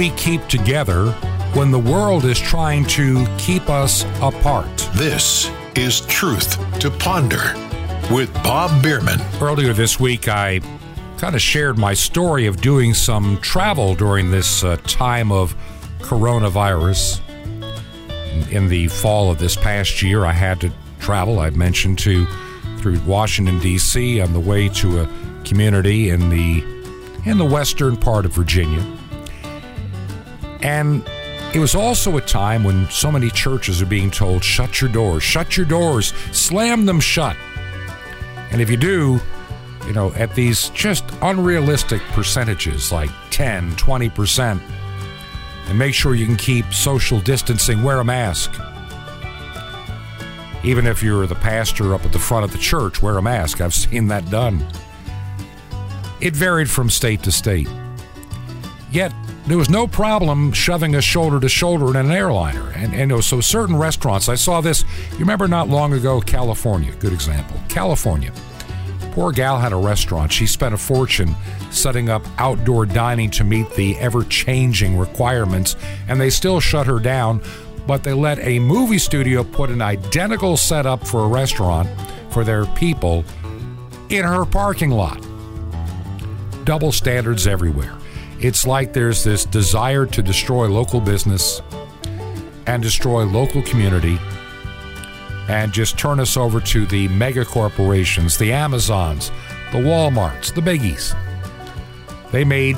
we keep together when the world is trying to keep us apart? This is Truth to Ponder with Bob Bierman. Earlier this week, I kind of shared my story of doing some travel during this uh, time of coronavirus. In the fall of this past year, I had to travel. I've mentioned to through Washington D.C. on the way to a community in the in the western part of Virginia, and it was also a time when so many churches are being told, "Shut your doors, shut your doors, slam them shut." And if you do, you know, at these just unrealistic percentages like 10, 20%, and make sure you can keep social distancing, wear a mask. Even if you're the pastor up at the front of the church, wear a mask. I've seen that done. It varied from state to state. Yet, there was no problem shoving us shoulder to shoulder in an airliner. And, and so, certain restaurants, I saw this, you remember not long ago, California, good example. California. Poor gal had a restaurant. She spent a fortune setting up outdoor dining to meet the ever changing requirements, and they still shut her down but they let a movie studio put an identical setup for a restaurant for their people in her parking lot. Double standards everywhere. It's like there's this desire to destroy local business and destroy local community and just turn us over to the mega corporations, the Amazons, the Walmarts, the biggies. They made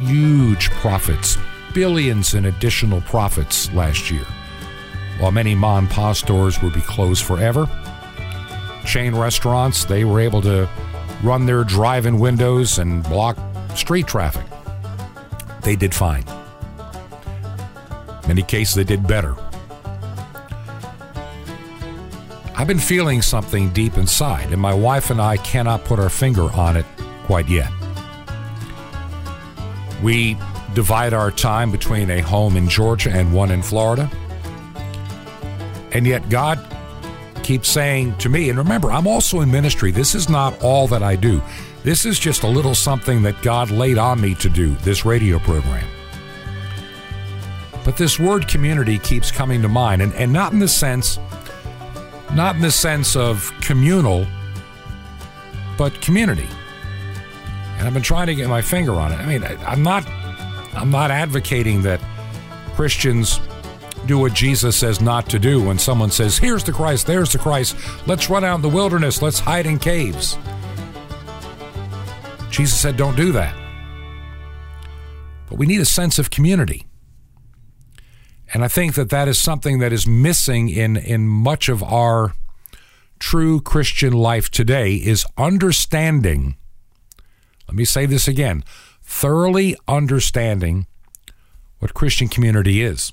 huge profits, billions in additional profits last year while many mom and pop stores would be closed forever. Chain restaurants, they were able to run their drive in windows and block street traffic. They did fine. In many cases, they did better. I've been feeling something deep inside, and my wife and I cannot put our finger on it quite yet. We divide our time between a home in Georgia and one in Florida. And yet, God keeps saying to me, and remember, I'm also in ministry. This is not all that I do. This is just a little something that God laid on me to do, this radio program. But this word community keeps coming to mind, and, and not in the sense, not in the sense of communal, but community. And I've been trying to get my finger on it. I mean, I, I'm not, I'm not advocating that Christians do what Jesus says not to do when someone says, Here's the Christ, there's the Christ, let's run out in the wilderness, let's hide in caves. Jesus said, Don't do that. But we need a sense of community. And I think that that is something that is missing in, in much of our true Christian life today is understanding. Let me say this again thoroughly understanding what Christian community is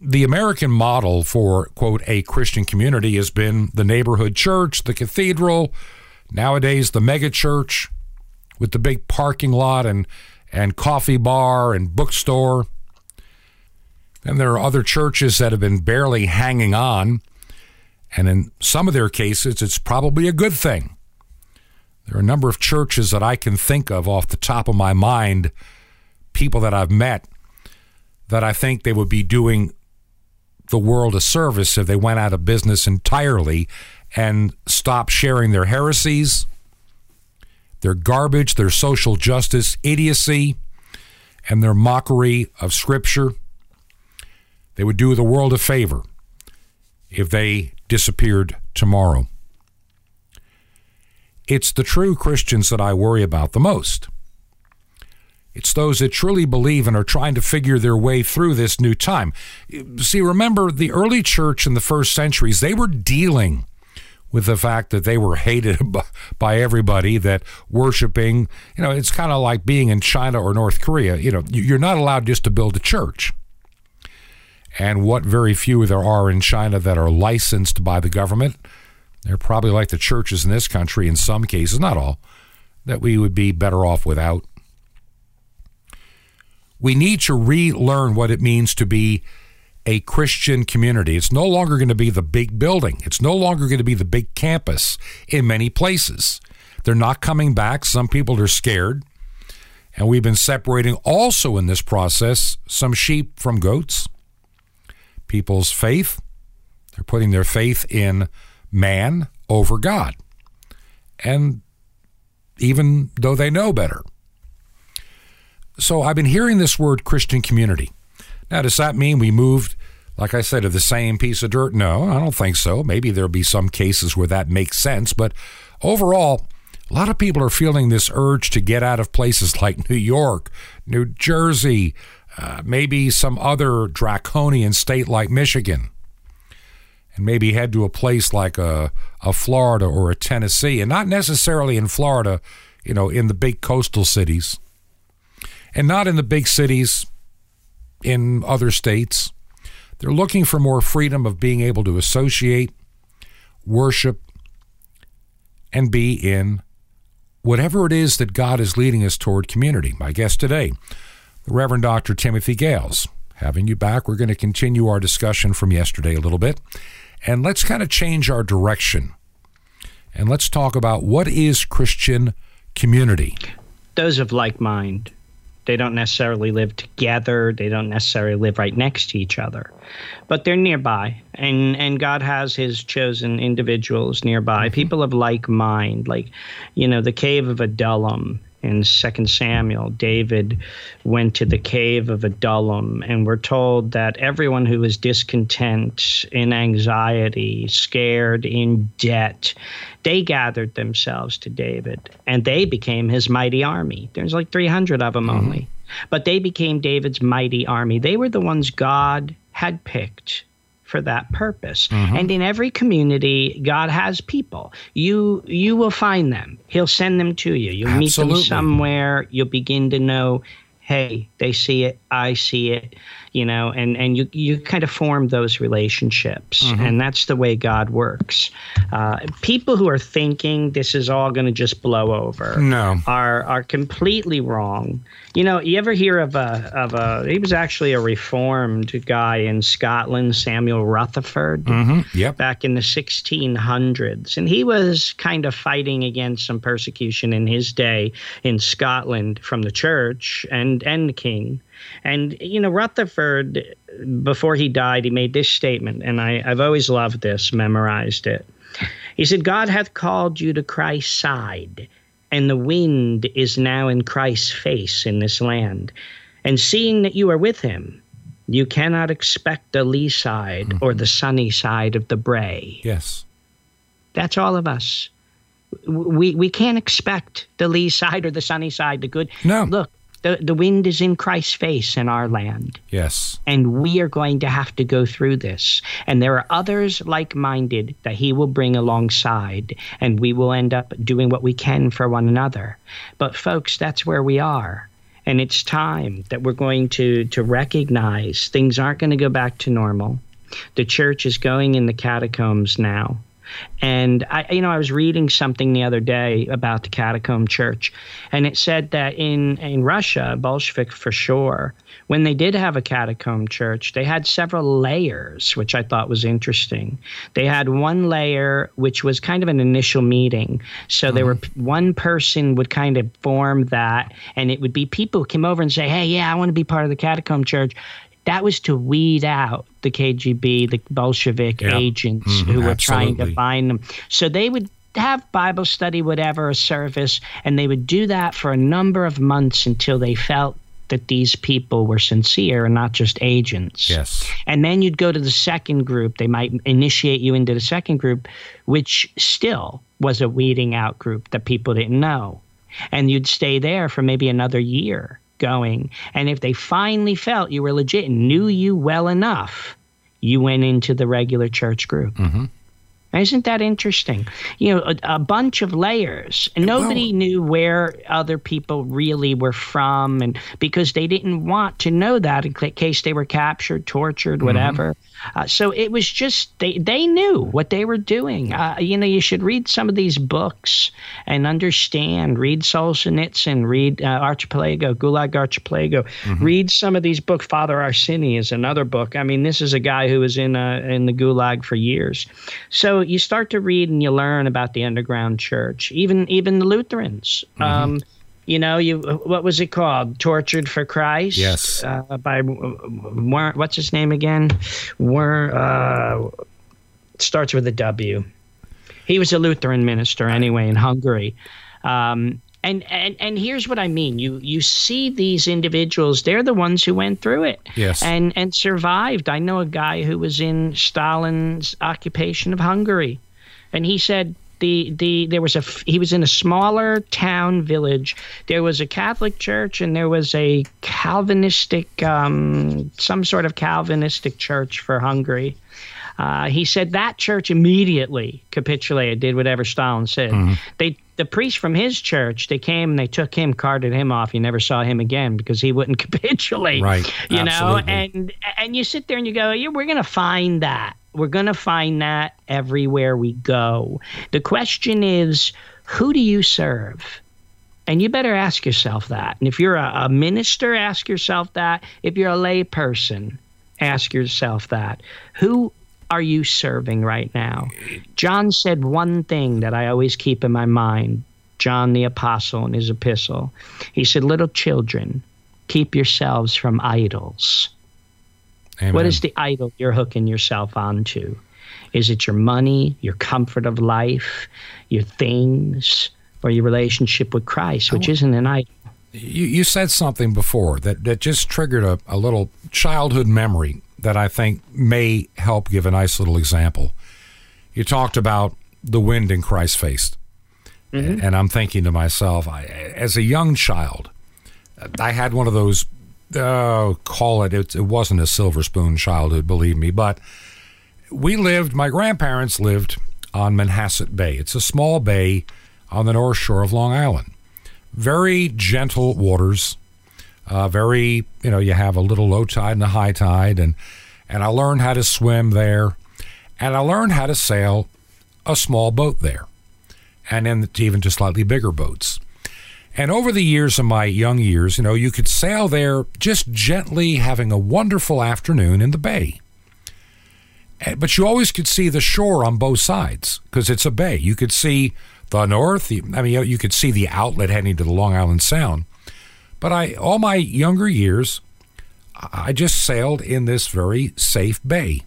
the American model for, quote, a Christian community has been the neighborhood church, the cathedral, nowadays the megachurch with the big parking lot and, and coffee bar and bookstore. And there are other churches that have been barely hanging on. And in some of their cases, it's probably a good thing. There are a number of churches that I can think of off the top of my mind, people that I've met, that I think they would be doing the world a service if they went out of business entirely and stopped sharing their heresies, their garbage, their social justice idiocy, and their mockery of Scripture. They would do the world a favor if they disappeared tomorrow. It's the true Christians that I worry about the most. It's those that truly believe and are trying to figure their way through this new time. See, remember the early church in the first centuries, they were dealing with the fact that they were hated by everybody that worshiping, you know, it's kind of like being in China or North Korea. You know, you're not allowed just to build a church. And what very few there are in China that are licensed by the government, they're probably like the churches in this country in some cases, not all, that we would be better off without. We need to relearn what it means to be a Christian community. It's no longer going to be the big building, it's no longer going to be the big campus in many places. They're not coming back. Some people are scared. And we've been separating also in this process some sheep from goats. People's faith, they're putting their faith in man over God. And even though they know better. So I've been hearing this word Christian community. Now, does that mean we moved, like I said, to the same piece of dirt? No, I don't think so. Maybe there'll be some cases where that makes sense. But overall, a lot of people are feeling this urge to get out of places like New York, New Jersey, uh, maybe some other draconian state like Michigan, and maybe head to a place like a, a Florida or a Tennessee, and not necessarily in Florida, you know, in the big coastal cities, and not in the big cities in other states. They're looking for more freedom of being able to associate, worship, and be in whatever it is that God is leading us toward community. My guest today, the Reverend Dr. Timothy Gales. Having you back, we're going to continue our discussion from yesterday a little bit. And let's kind of change our direction. And let's talk about what is Christian community. Those of like mind. They don't necessarily live together. They don't necessarily live right next to each other, but they're nearby. And and God has His chosen individuals nearby, mm-hmm. people of like mind, like you know the cave of Adullam in Second Samuel, David went to the cave of Adullam, and we're told that everyone who was discontent, in anxiety, scared, in debt, they gathered themselves to David, and they became his mighty army. There's like 300 of them mm-hmm. only, but they became David's mighty army. They were the ones God had picked for that purpose. Mm-hmm. And in every community, God has people. You you will find them. He'll send them to you. You'll Absolutely. meet them somewhere. You'll begin to know, hey, they see it, I see it you know, and, and you, you kind of form those relationships. Mm-hmm. And that's the way God works. Uh, people who are thinking this is all going to just blow over no. are, are completely wrong. You know, you ever hear of a, of a, he was actually a reformed guy in Scotland, Samuel Rutherford, mm-hmm. yep. back in the 1600s. And he was kind of fighting against some persecution in his day in Scotland from the church and, and the king. And, you know, Rutherford, before he died, he made this statement, and I, I've always loved this, memorized it. He said, God hath called you to Christ's side, and the wind is now in Christ's face in this land. And seeing that you are with him, you cannot expect the lee side mm-hmm. or the sunny side of the brae. Yes. That's all of us. We we can't expect the lee side or the sunny side, the good. No. Look, the, the wind is in Christ's face in our land. Yes. And we are going to have to go through this. And there are others like minded that He will bring alongside, and we will end up doing what we can for one another. But, folks, that's where we are. And it's time that we're going to, to recognize things aren't going to go back to normal. The church is going in the catacombs now. And I, you know, I was reading something the other day about the Catacomb Church, and it said that in in Russia, Bolshevik for sure, when they did have a catacomb church, they had several layers, which I thought was interesting. They had one layer which was kind of an initial meeting, so mm-hmm. there were one person would kind of form that, and it would be people who came over and say, "Hey, yeah, I want to be part of the catacomb church." That was to weed out the KGB, the Bolshevik yeah. agents mm-hmm, who were absolutely. trying to find them. So they would have Bible study, whatever, a service, and they would do that for a number of months until they felt that these people were sincere and not just agents. Yes. And then you'd go to the second group. They might initiate you into the second group, which still was a weeding out group that people didn't know. And you'd stay there for maybe another year going. And if they finally felt you were legit and knew you well enough, you went into the regular church group. Mm-hmm. Isn't that interesting? You know, a, a bunch of layers, and nobody well, knew where other people really were from, and because they didn't want to know that in case they were captured, tortured, mm-hmm. whatever. Mm-hmm. Uh, so it was just they they knew what they were doing. Uh, you know, you should read some of these books and understand. Read Solzhenitsyn, read uh, Archipelago, Gulag Archipelago. Mm-hmm. Read some of these books. Father Arseny is another book. I mean, this is a guy who was in uh, in the Gulag for years. So you start to read and you learn about the underground church, even even the Lutherans. Mm-hmm. Um, you know, you what was it called? Tortured for Christ. Yes. Uh, by War, what's his name again? Uh, starts with a W. He was a Lutheran minister anyway in Hungary. Um, and, and and here's what I mean. You you see these individuals, they're the ones who went through it. Yes. And and survived. I know a guy who was in Stalin's occupation of Hungary. And he said the the there was a he was in a smaller town village. There was a Catholic church and there was a Calvinistic um, some sort of Calvinistic church for Hungary. Uh, he said that church immediately capitulated, did whatever Stalin said. Mm-hmm. They the priest from his church, they came and they took him, carted him off. You never saw him again because he wouldn't capitulate. Right. You Absolutely. know, and and you sit there and you go, yeah, we're gonna find that. We're gonna find that everywhere we go. The question is, who do you serve? And you better ask yourself that. And if you're a, a minister, ask yourself that. If you're a lay person, ask yourself that. Who are you serving right now? John said one thing that I always keep in my mind. John the Apostle in his epistle. He said, Little children, keep yourselves from idols. Amen. What is the idol you're hooking yourself onto? Is it your money, your comfort of life, your things, or your relationship with Christ, which oh. isn't an idol? You, you said something before that, that just triggered a, a little childhood memory that I think may help give a nice little example. You talked about the wind in Christ's face. And I'm thinking to myself, I, as a young child, I had one of those, uh, call it, it, it wasn't a silver spoon childhood, believe me, but we lived, my grandparents lived on Manhasset Bay. It's a small bay on the north shore of Long Island. Very gentle waters, uh, very, you know, you have a little low tide and a high tide. And, and I learned how to swim there. And I learned how to sail a small boat there. And then even to slightly bigger boats. And over the years of my young years, you know, you could sail there just gently having a wonderful afternoon in the bay. Eh, But you always could see the shore on both sides because it's a bay. You could see the north. I mean, you- you could see the outlet heading to the Long Island Sound. But I, all my younger years, I just sailed in this very safe bay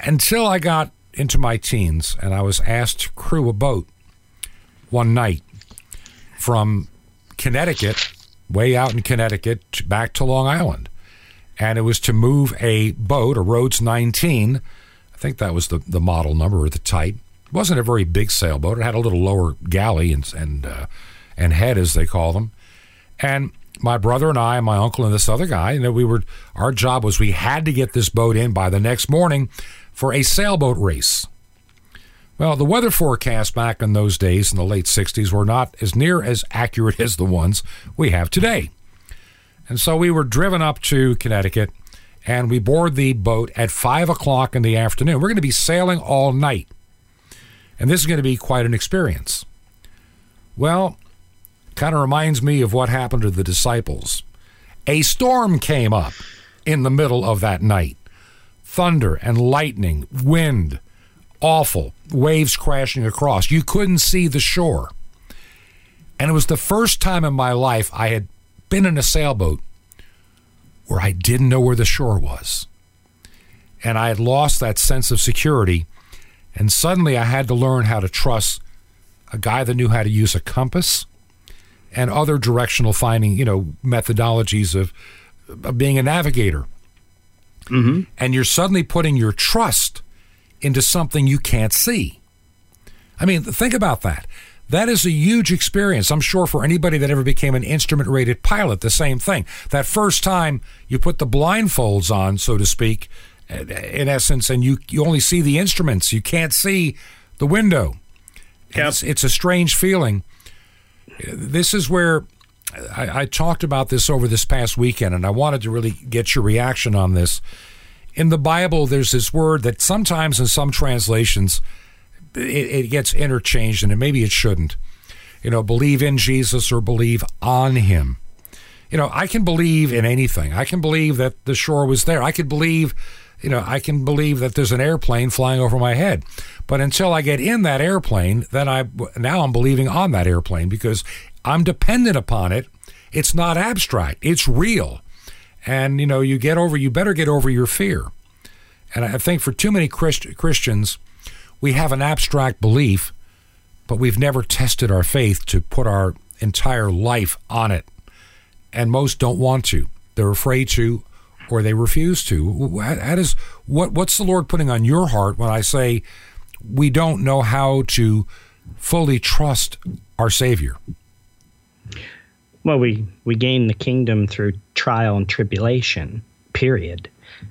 until I got into my teens and I was asked to crew a boat one night from Connecticut, way out in Connecticut, back to Long Island. And it was to move a boat, a Rhodes 19. I think that was the, the model number or the type. It wasn't a very big sailboat. It had a little lower galley and and uh, and head, as they call them. And my brother and I, and my uncle and this other guy, you know, we were our job was we had to get this boat in by the next morning for a sailboat race. Well, the weather forecasts back in those days in the late 60s were not as near as accurate as the ones we have today. And so we were driven up to Connecticut and we board the boat at 5 o'clock in the afternoon. We're going to be sailing all night. And this is going to be quite an experience. Well, kind of reminds me of what happened to the disciples. A storm came up in the middle of that night thunder and lightning, wind, awful, waves crashing across. You couldn't see the shore. And it was the first time in my life I had been in a sailboat where I didn't know where the shore was. And I had lost that sense of security. And suddenly I had to learn how to trust a guy that knew how to use a compass and other directional finding, you know, methodologies of, of being a navigator. Mm-hmm. And you're suddenly putting your trust into something you can't see. I mean, think about that. That is a huge experience. I'm sure for anybody that ever became an instrument rated pilot, the same thing. That first time you put the blindfolds on, so to speak, eh, in essence, and you, you only see the instruments, you can't see the window. Yep. It's, it's a strange feeling. This is where I, I talked about this over this past weekend, and I wanted to really get your reaction on this. In the Bible, there's this word that sometimes in some translations it, it gets interchanged, and maybe it shouldn't. You know, believe in Jesus or believe on him. You know, I can believe in anything. I can believe that the shore was there. I could believe, you know, I can believe that there's an airplane flying over my head. But until I get in that airplane, then I now I'm believing on that airplane because I'm dependent upon it. It's not abstract. It's real. And you know, you get over you better get over your fear. And I think for too many Christ, Christians, we have an abstract belief, but we've never tested our faith to put our entire life on it. And most don't want to. They're afraid to or they refuse to. How does what what's the Lord putting on your heart when I say we don't know how to fully trust our Savior? Well, we we gain the kingdom through trial and tribulation. Period.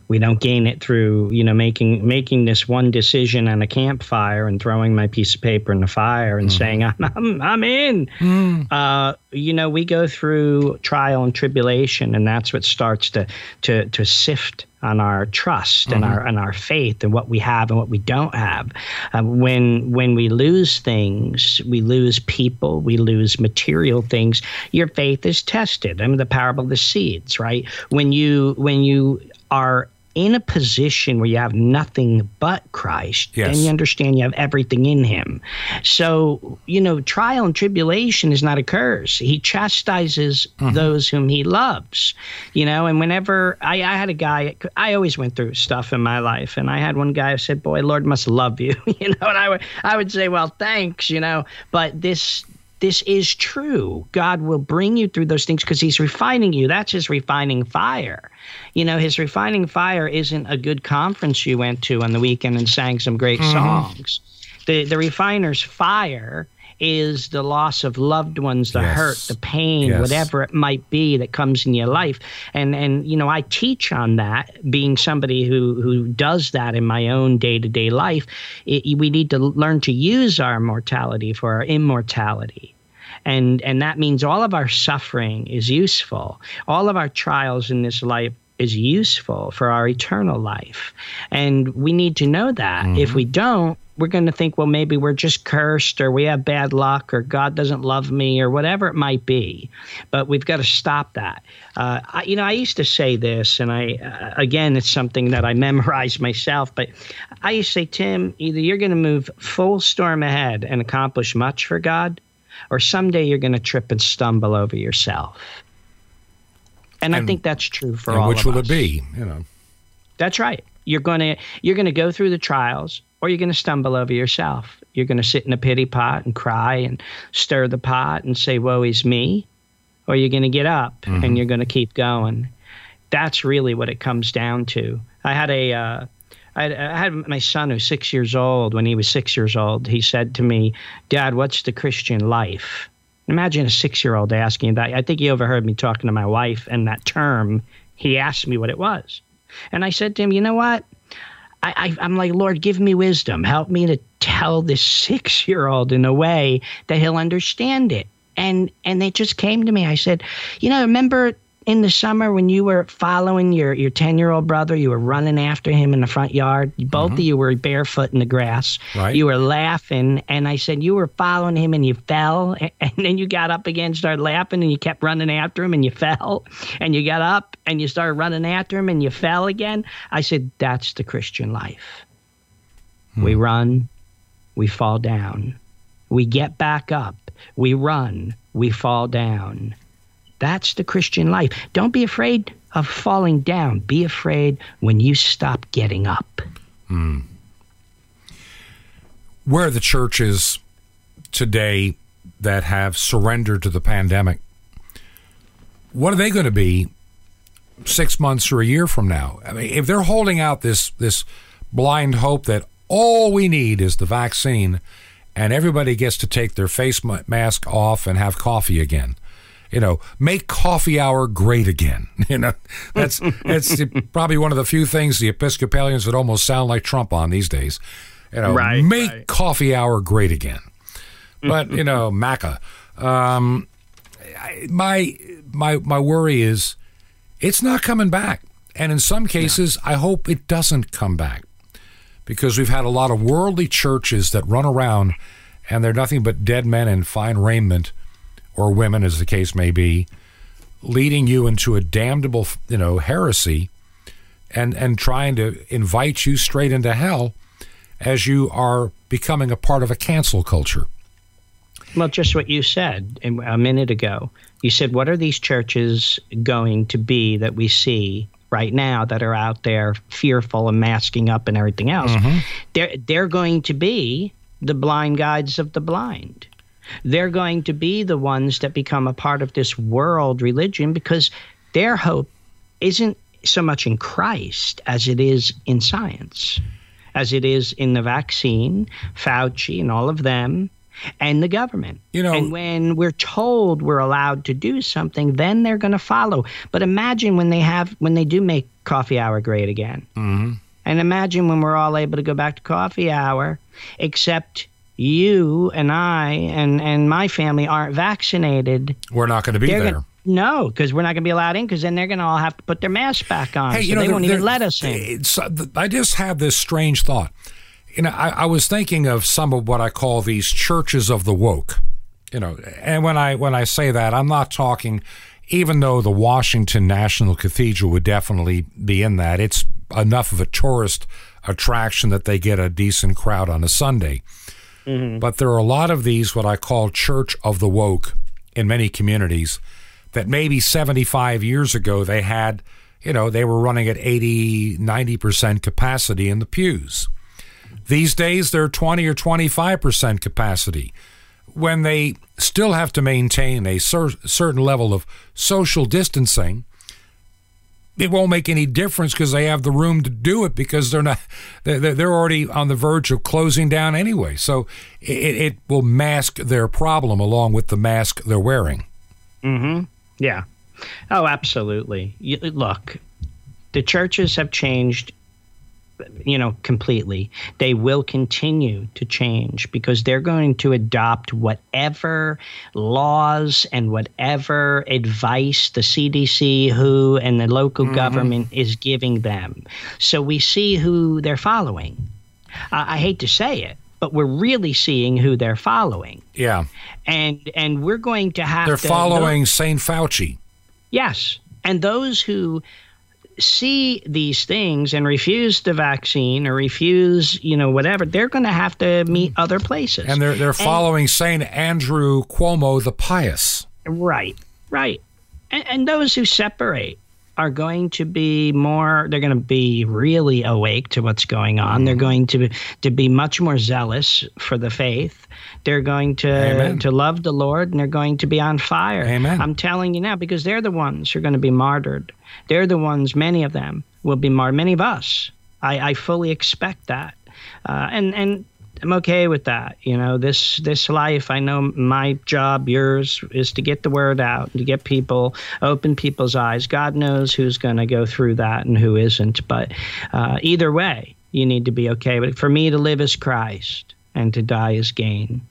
We don't gain it through, you know, making making this one decision on a campfire and throwing my piece of paper in the fire and mm. saying I'm I'm, I'm in. Mm. Uh, you know, we go through trial and tribulation, and that's what starts to to to sift on our trust mm-hmm. and our and our faith and what we have and what we don't have. Uh, when when we lose things, we lose people, we lose material things. Your faith is tested. I mean, the parable of the seeds, right? When you when you are in a position where you have nothing but Christ, yes. then you understand you have everything in Him. So, you know, trial and tribulation is not a curse. He chastises mm-hmm. those whom He loves, you know. And whenever I, I, had a guy, I always went through stuff in my life, and I had one guy who said, Boy, Lord must love you, you know. And I would, I would say, Well, thanks, you know. But this, this is true. God will bring you through those things because He's refining you. That's His refining fire. You know, His refining fire isn't a good conference you went to on the weekend and sang some great mm-hmm. songs. The the refiner's fire is the loss of loved ones, the yes. hurt, the pain, yes. whatever it might be that comes in your life. And and you know, I teach on that, being somebody who who does that in my own day to day life. It, we need to learn to use our mortality for our immortality. And and that means all of our suffering is useful. All of our trials in this life is useful for our eternal life. And we need to know that. Mm-hmm. If we don't, we're going to think, well, maybe we're just cursed or we have bad luck or God doesn't love me or whatever it might be. But we've got to stop that. Uh, I, you know, I used to say this, and I, uh, again, it's something that I memorized myself, but I used to say, Tim, either you're going to move full storm ahead and accomplish much for God, or someday you're going to trip and stumble over yourself. And, and I think that's true for all which will us. it be? You know. That's right. You're going to you're going to go through the trials or you're going to stumble over yourself. You're going to sit in a pity pot and cry and stir the pot and say, "Woe is me," or you're going to get up mm-hmm. and you're going to keep going. That's really what it comes down to. I had a uh, I had my son who's six years old. When he was six years old, he said to me, "Dad, what's the Christian life?" Imagine a six year old asking that. I think he overheard me talking to my wife, and that term, he asked me what it was. And I said to him, You know what? I, I, am like, Lord, give me wisdom. Help me to tell this six year old in a way that he'll understand it. And and they just came to me. I said, you know, remember in the summer when you were following your your 10 year old brother you were running after him in the front yard. Both mm-hmm. of you were barefoot in the grass. Right. you were laughing and i said you were following him and you fell. And then you got up again started laughing and you kept running after him and you fell. And you got up and you started running after him and you fell again. I said that's the christian life. Hmm. we run we fall down. We get back up. We run we fall down that's the Christian life. Don't be afraid of falling down. Be afraid when you stop getting up. Hmm. Where are the churches today that have surrendered to the pandemic? What are they going to be six months or a year from now? I mean, if they're holding out this this blind hope that all we need is the vaccine and everybody gets to take their face mask off and have coffee again you know, make coffee hour great again. You know, that's that's probably one of the few things the Episcopalians would almost sound like Trump on these days. You know, right, make right. coffee hour great again. But you know, Maca. Um, my my my worry is it's not coming back, and in some cases, I hope it doesn't come back because we've had a lot of worldly churches that run around and they're nothing but dead men in fine raiment or women, as the case may be, leading you into a damnable, you know, heresy, and and trying to invite you straight into hell, as you are becoming a part of a cancel culture. Well, just what you said a minute ago. You said, what are these churches going to be that we see right now that are out there fearful and masking up and everything else? Mm-hmm. They're, they're going to be the blind guides of the blind. They're going to be the ones that become a part of this world religion because their hope isn't so much in Christ as it is in science, as it is in the vaccine, Fauci, and all of them, and the government. You know, and when we're told we're allowed to do something, then they're going to follow. But imagine when they have when they do make coffee hour great again. Mm-hmm. And imagine when we're all able to go back to coffee hour, except you and I and and my family aren't vaccinated. We're not going to be there. Gonna, no, because we're not going to be allowed in. Because then they're going to all have to put their masks back on. Hey, so you know, they won't even let us in. Uh, I just have this strange thought you know, I, I, was thinking of some of what I call these churches of the woke. You know, and when I when I say that, I'm not talking. Even though the Washington National Cathedral would definitely be in that, it's enough of a tourist attraction that they get a decent crowd on a Sunday. Mm-hmm. But there are a lot of these, what I call church of the woke, in many communities that maybe 75 years ago they had, you know, they were running at 80, 90% capacity in the pews. These days, they're 20 or 25% capacity. When they still have to maintain a cer- certain level of social distancing, it won't make any difference because they have the room to do it because they're not they're, already on the verge of closing down anyway. So it, it will mask their problem along with the mask they're wearing. Mm-hmm. Yeah. Oh absolutely. Look the churches have changed you know, completely. They will continue to change because they're going to adopt whatever laws and whatever advice the CDC, WHO, and the local mm-hmm. government is giving them. So we see who they're following. I, I hate to say it, but we're really seeing who they're following. Yeah. And and we're going to have They're to following St. Fauci. Yes. And those who see these things and refuse the vaccine or refuse, you know, whatever, they're going to have to meet mm. other places. And they're they're following Saint Andrew Cuomo the pious. Right, right. And, and those who separate are going to be more they're going to be really awake to what's going on. Mm-hmm. They're going to be, to be much more zealous for the faith. They're going to Amen. to love the Lord and they're going to be on fire. Amen. I'm telling you now because they're the ones who are going to be martyred. They're the ones, many of them, will be martyred. Many of us. I, I fully expect that. Uh, and, and I'm okay with that. You know, this this life, I know my job, yours, is to get the word out, and to get people, open people's eyes. God knows who's going to go through that and who isn't. But uh, either way, you need to be okay. But for me to live is Christ and to die is gain.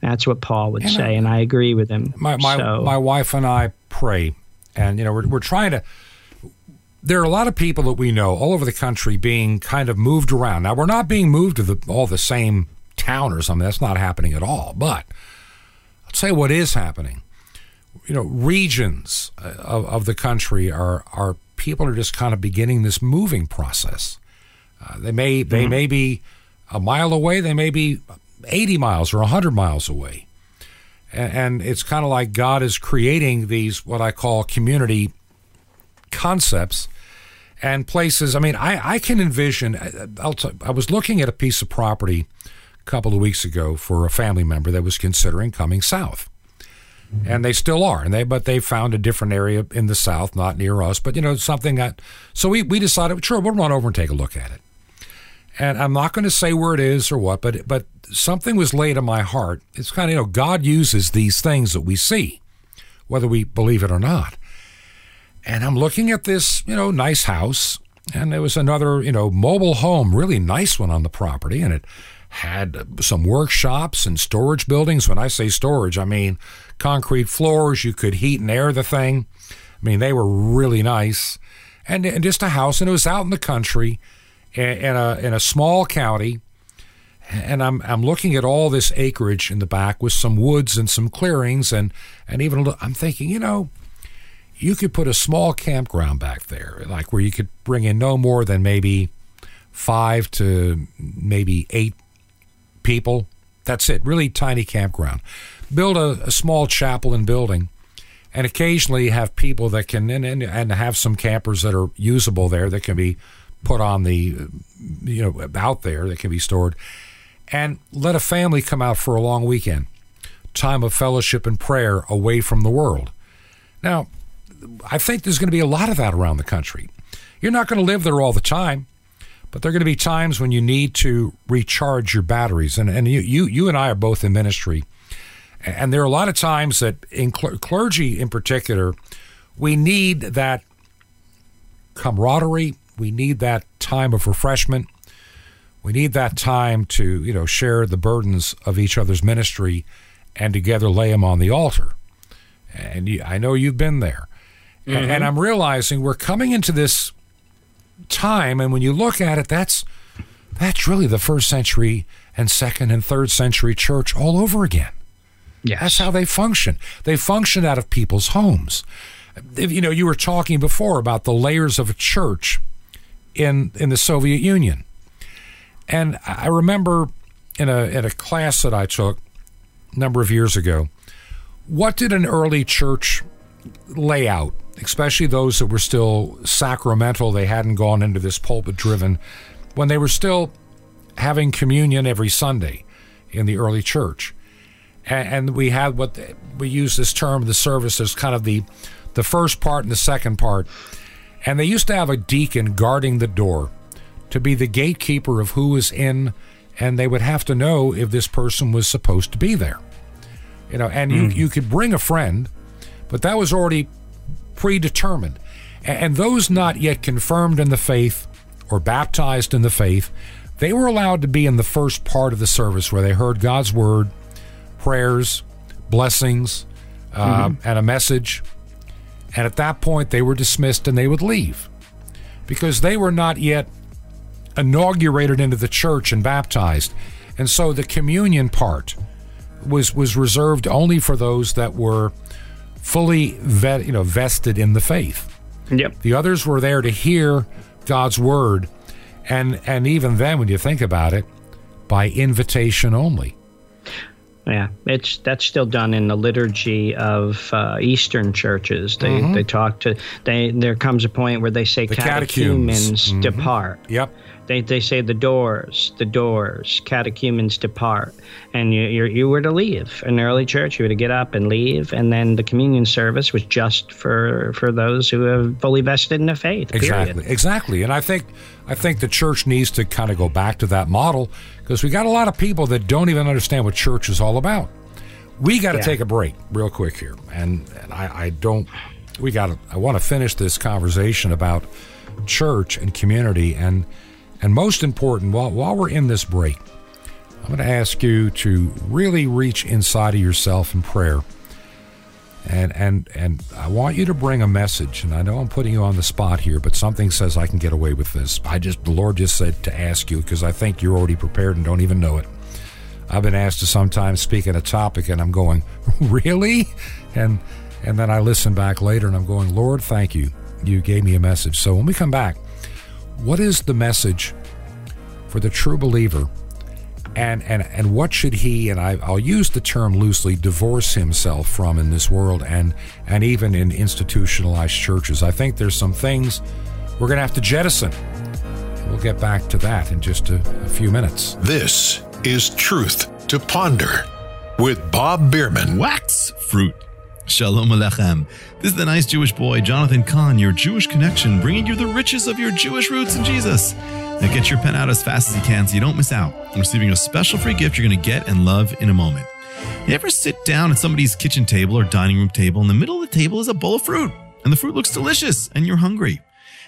That's what Paul would and say, I, and I agree with him. My my, so, my wife and I pray, and you know we're we're trying to there are a lot of people that we know all over the country being kind of moved around. Now, we're not being moved to the, all the same town or something. That's not happening at all. But I'll say what is happening. You know, regions uh, of, of the country are, are people are just kind of beginning this moving process. Uh, they may they mm-hmm. may be a mile away. They may be 80 miles or 100 miles away. And, and it's kind of like God is creating these what I call community concepts and places. I mean, I, I can envision. I was looking at a piece of property a couple of weeks ago for a family member that was considering coming south. And they still are, and they but they found a different area in the south, not near us, but you know something that. So we, we decided, sure, we'll run over and take a look at it. And I'm not going to say where it is or what, but but something was laid on my heart. It's kind of you know God uses these things that we see, whether we believe it or not. And I'm looking at this, you know, nice house, and there was another, you know, mobile home, really nice one on the property, and it had some workshops and storage buildings. When I say storage, I mean concrete floors. You could heat and air the thing. I mean, they were really nice, and, and just a house, and it was out in the country, in a in a small county. And I'm I'm looking at all this acreage in the back with some woods and some clearings, and and even I'm thinking, you know, you could put a small campground back there, like where you could bring in no more than maybe five to maybe eight people That's it. Really tiny campground. Build a, a small chapel and building, and occasionally have people that can and, and and have some campers that are usable there that can be put on the you know out there that can be stored, and let a family come out for a long weekend, time of fellowship and prayer away from the world. Now, I think there's going to be a lot of that around the country. You're not going to live there all the time, but there are going to be times when you need to recharge your batteries. And, and you, you, you and I are both in ministry. And there are a lot of times that, in cl- clergy in particular, we need that camaraderie. We need that time of refreshment. We need that time to, you know, share the burdens of each other's ministry and together lay them on the altar. And you, I know you've been there. Mm-hmm. And I'm realizing we're coming into this time, and when you look at it, that's that's really the first century and second and third century church all over again. Yes. That's how they function. They function out of people's homes. If, you know, you were talking before about the layers of a church in in the Soviet Union. And I remember in a in a class that I took a number of years ago, what did an early church lay out especially those that were still sacramental, they hadn't gone into this pulpit driven, when they were still having communion every Sunday in the early church. And, we had what we use this term, the service, as kind of the, the first part and the second part. And they used to have a deacon guarding the door to be the gatekeeper of who was in, and they would have to know if this person was supposed to be there. You know, and mm. you, you could bring a friend, but that was already predetermined. And those not yet confirmed in the faith or baptized in the faith, they were allowed to be in the first part of the service where they heard God's word, prayers, blessings, uh, mm-hmm. and a message. And at that point, they were dismissed and they would leave because they were not yet inaugurated into the church and baptized. And so the communion part was, was reserved only for those that were fully vet, you know, vested in the faith. Yep. The others were there to hear God's word, and and even then, when you think about it, by invitation only. Yeah, it's that's still done in the liturgy of uh, Eastern churches. They mm-hmm. they talk to they. There comes a point where they say the catechumens, catechumens mm-hmm. depart. Yep they, they say the doors, the doors, catechumens depart. And you, you, you were to leave. In the early church, you were to get up and leave. And then the communion service was just for, for those who have fully vested in the faith. Exactly. Period. Exactly. And I think, I think the church needs to kind of go back to that model because we got a lot of people that don't even understand what church is all about. We got to yeah. take a break real quick here. And, and I, I don't, we got to, I want to finish this conversation about church and community and and most important, while, while we're in this break, I'm going to ask you to really reach inside of yourself in prayer. And, and and I want you to bring a message. And I know I'm putting you on the spot here, but something says I can get away with this. I just the Lord just said to ask you because I think you're already prepared and don't even know it. I've been asked to sometimes speak on a topic, and I'm going, really? And and then I listen back later, and I'm going, Lord, thank you. You gave me a message. So when we come back, what is the message for the true believer? And, and, and what should he, and I, I'll use the term loosely, divorce himself from in this world and, and even in institutionalized churches? I think there's some things we're going to have to jettison. We'll get back to that in just a, a few minutes. This is Truth to Ponder with Bob Bierman. Wax fruit. Shalom Aleichem. This is the nice Jewish boy, Jonathan Cahn, your Jewish connection, bringing you the riches of your Jewish roots in Jesus. Now get your pen out as fast as you can so you don't miss out on receiving a special free gift you're going to get and love in a moment. You ever sit down at somebody's kitchen table or dining room table, in the middle of the table is a bowl of fruit, and the fruit looks delicious, and you're hungry.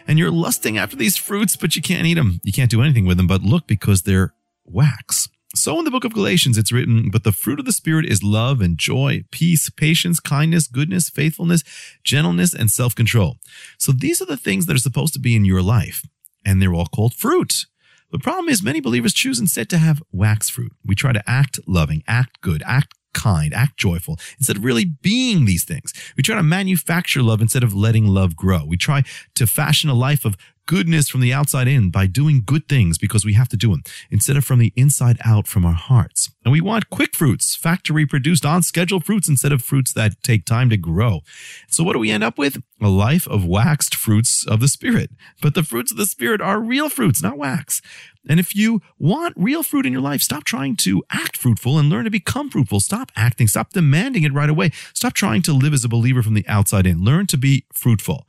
And you're lusting after these fruits, but you can't eat them. You can't do anything with them but look because they're wax. So in the book of Galatians, it's written, but the fruit of the Spirit is love and joy, peace, patience, kindness, goodness, faithfulness, gentleness, and self-control. So these are the things that are supposed to be in your life, and they're all called fruit. The problem is many believers choose instead to have wax fruit. We try to act loving, act good, act kind, act joyful, instead of really being these things. We try to manufacture love instead of letting love grow. We try to fashion a life of goodness from the outside in by doing good things because we have to do them instead of from the inside out from our hearts. And we want quick fruits, factory produced on schedule fruits instead of fruits that take time to grow. So what do we end up with? A life of waxed fruits of the Spirit. But the fruits of the Spirit are real fruits, not wax. And if you want real fruit in your life, stop trying to act fruitful and learn to become fruitful. Stop acting. Stop demanding it right away. Stop trying to live as a believer from the outside in. Learn to be fruitful.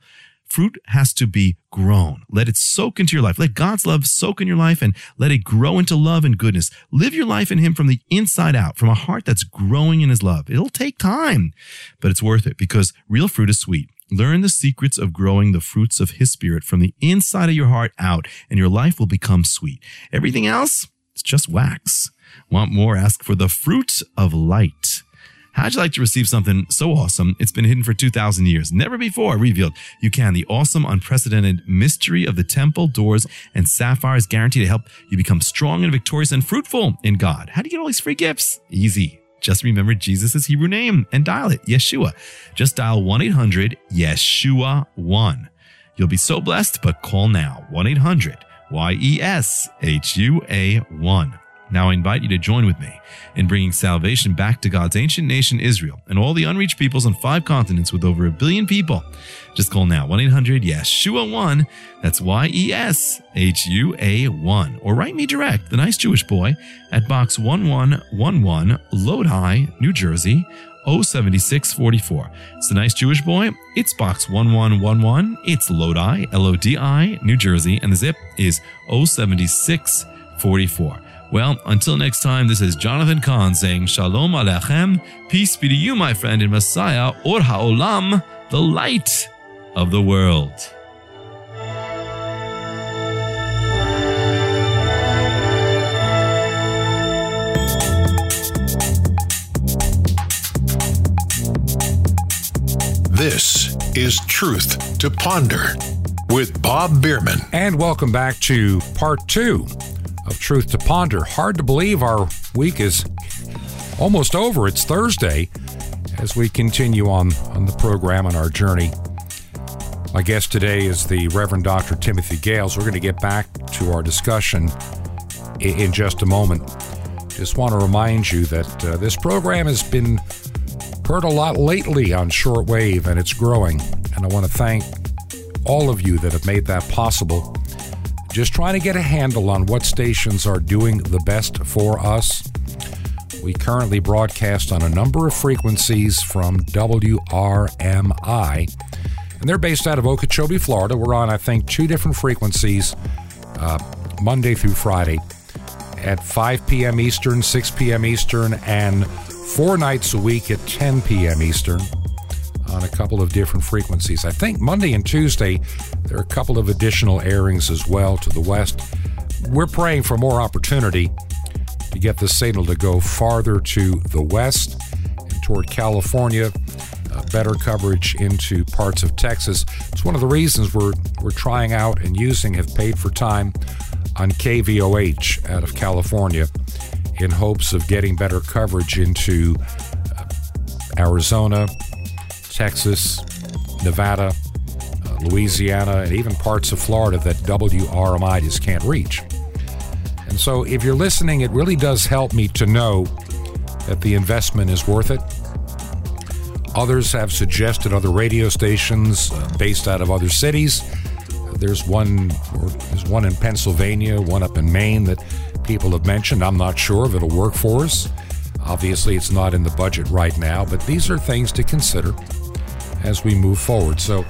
Fruit has to be grown. Let it soak into your life. Let God's love soak in your life and let it grow into love and goodness. Live your life in Him from the inside out, from a heart that's growing in His love. It'll take time, but it's worth it because real fruit is sweet. Learn the secrets of growing the fruits of His Spirit from the inside of your heart out, and your life will become sweet. Everything else, it's just wax. Want more? Ask for the fruit of light. How'd you like to receive something so awesome it's been hidden for 2,000 years, never before revealed? You can. The awesome, unprecedented mystery of the temple, doors, and sapphires guaranteed to help you become strong and victorious and fruitful in God. How do you get all these free gifts? Easy. Just remember Jesus' Hebrew name and dial it, Yeshua. Just dial 1 800 Yeshua 1. You'll be so blessed, but call now 1 800 Y E S H U A 1. Now I invite you to join with me in bringing salvation back to God's ancient nation, Israel, and all the unreached peoples on five continents with over a billion people. Just call now 1 800 Yeshua 1. That's Y E S H U A 1. Or write me direct, the nice Jewish boy, at Box 1111, Lodi, New Jersey. 07644. It's the nice Jewish boy. It's box 1111. It's Lodi, L O D I, New Jersey, and the zip is 07644. Well, until next time, this is Jonathan Cahn saying Shalom Aleichem. Peace be to you, my friend in Messiah, Or HaOlam, the light of the world. This is Truth to Ponder with Bob Bierman. And welcome back to part two of Truth to Ponder. Hard to believe our week is almost over. It's Thursday as we continue on, on the program on our journey. My guest today is the Reverend Dr. Timothy Gales. We're going to get back to our discussion in, in just a moment. Just want to remind you that uh, this program has been heard a lot lately on shortwave and it's growing. And I want to thank all of you that have made that possible. Just trying to get a handle on what stations are doing the best for us. We currently broadcast on a number of frequencies from WRMI, and they're based out of Okeechobee, Florida. We're on, I think, two different frequencies uh, Monday through Friday at 5 p.m. Eastern, 6 p.m. Eastern, and four nights a week at 10 p.m. Eastern on a couple of different frequencies. I think Monday and Tuesday, there are a couple of additional airings as well to the west. We're praying for more opportunity to get the signal to go farther to the west and toward California. Uh, better coverage into parts of Texas. It's one of the reasons we're we're trying out and using have paid for time on KVOH out of California in hopes of getting better coverage into uh, Arizona, Texas, Nevada, uh, Louisiana, and even parts of Florida that WRMI just can't reach. And so, if you're listening, it really does help me to know that the investment is worth it. Others have suggested other radio stations uh, based out of other cities. There's one, there's one in Pennsylvania, one up in Maine that people have mentioned. I'm not sure if it'll work for us. Obviously, it's not in the budget right now, but these are things to consider as we move forward. So,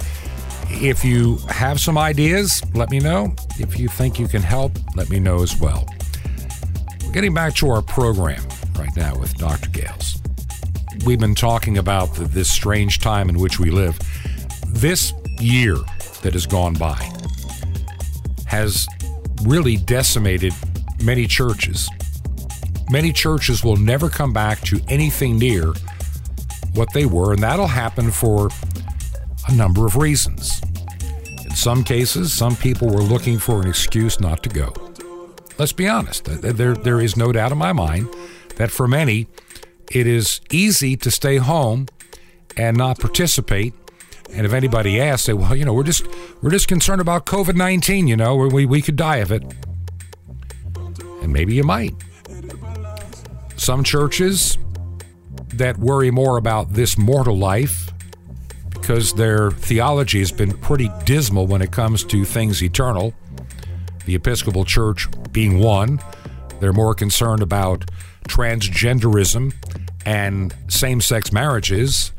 if you have some ideas, let me know. If you think you can help, let me know as well. Getting back to our program right now with Dr. Gales. We've been talking about the, this strange time in which we live. This year that has gone by has really decimated many churches. Many churches will never come back to anything near what they were, and that'll happen for a number of reasons. In some cases, some people were looking for an excuse not to go. Let's be honest, there, there is no doubt in my mind that for many, it is easy to stay home and not participate And if anybody asks, say, well, you know, we're just we're just concerned about COVID nineteen. You know, we we could die of it, and maybe you might. Some churches that worry more about this mortal life because their theology has been pretty dismal when it comes to things eternal. The Episcopal Church being one, they're more concerned about transgenderism and same sex marriages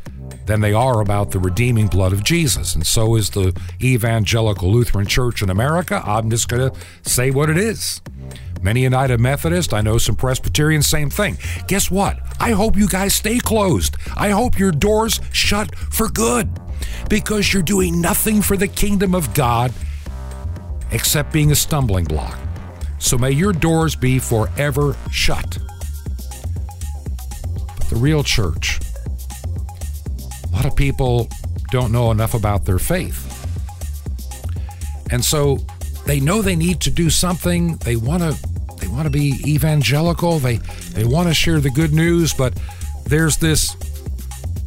than they are about the redeeming blood of Jesus. And so is the Evangelical Lutheran Church in America. I'm just going to say what it is. Many United Methodist, I know some Presbyterians, same thing. Guess what? I hope you guys stay closed. I hope your doors shut for good because you're doing nothing for the kingdom of God except being a stumbling block. So may your doors be forever shut. But the real church, a lot of people don't know enough about their faith. And so they know they need to do something. They want to want to be evangelical. They they want to share the good news, but there's this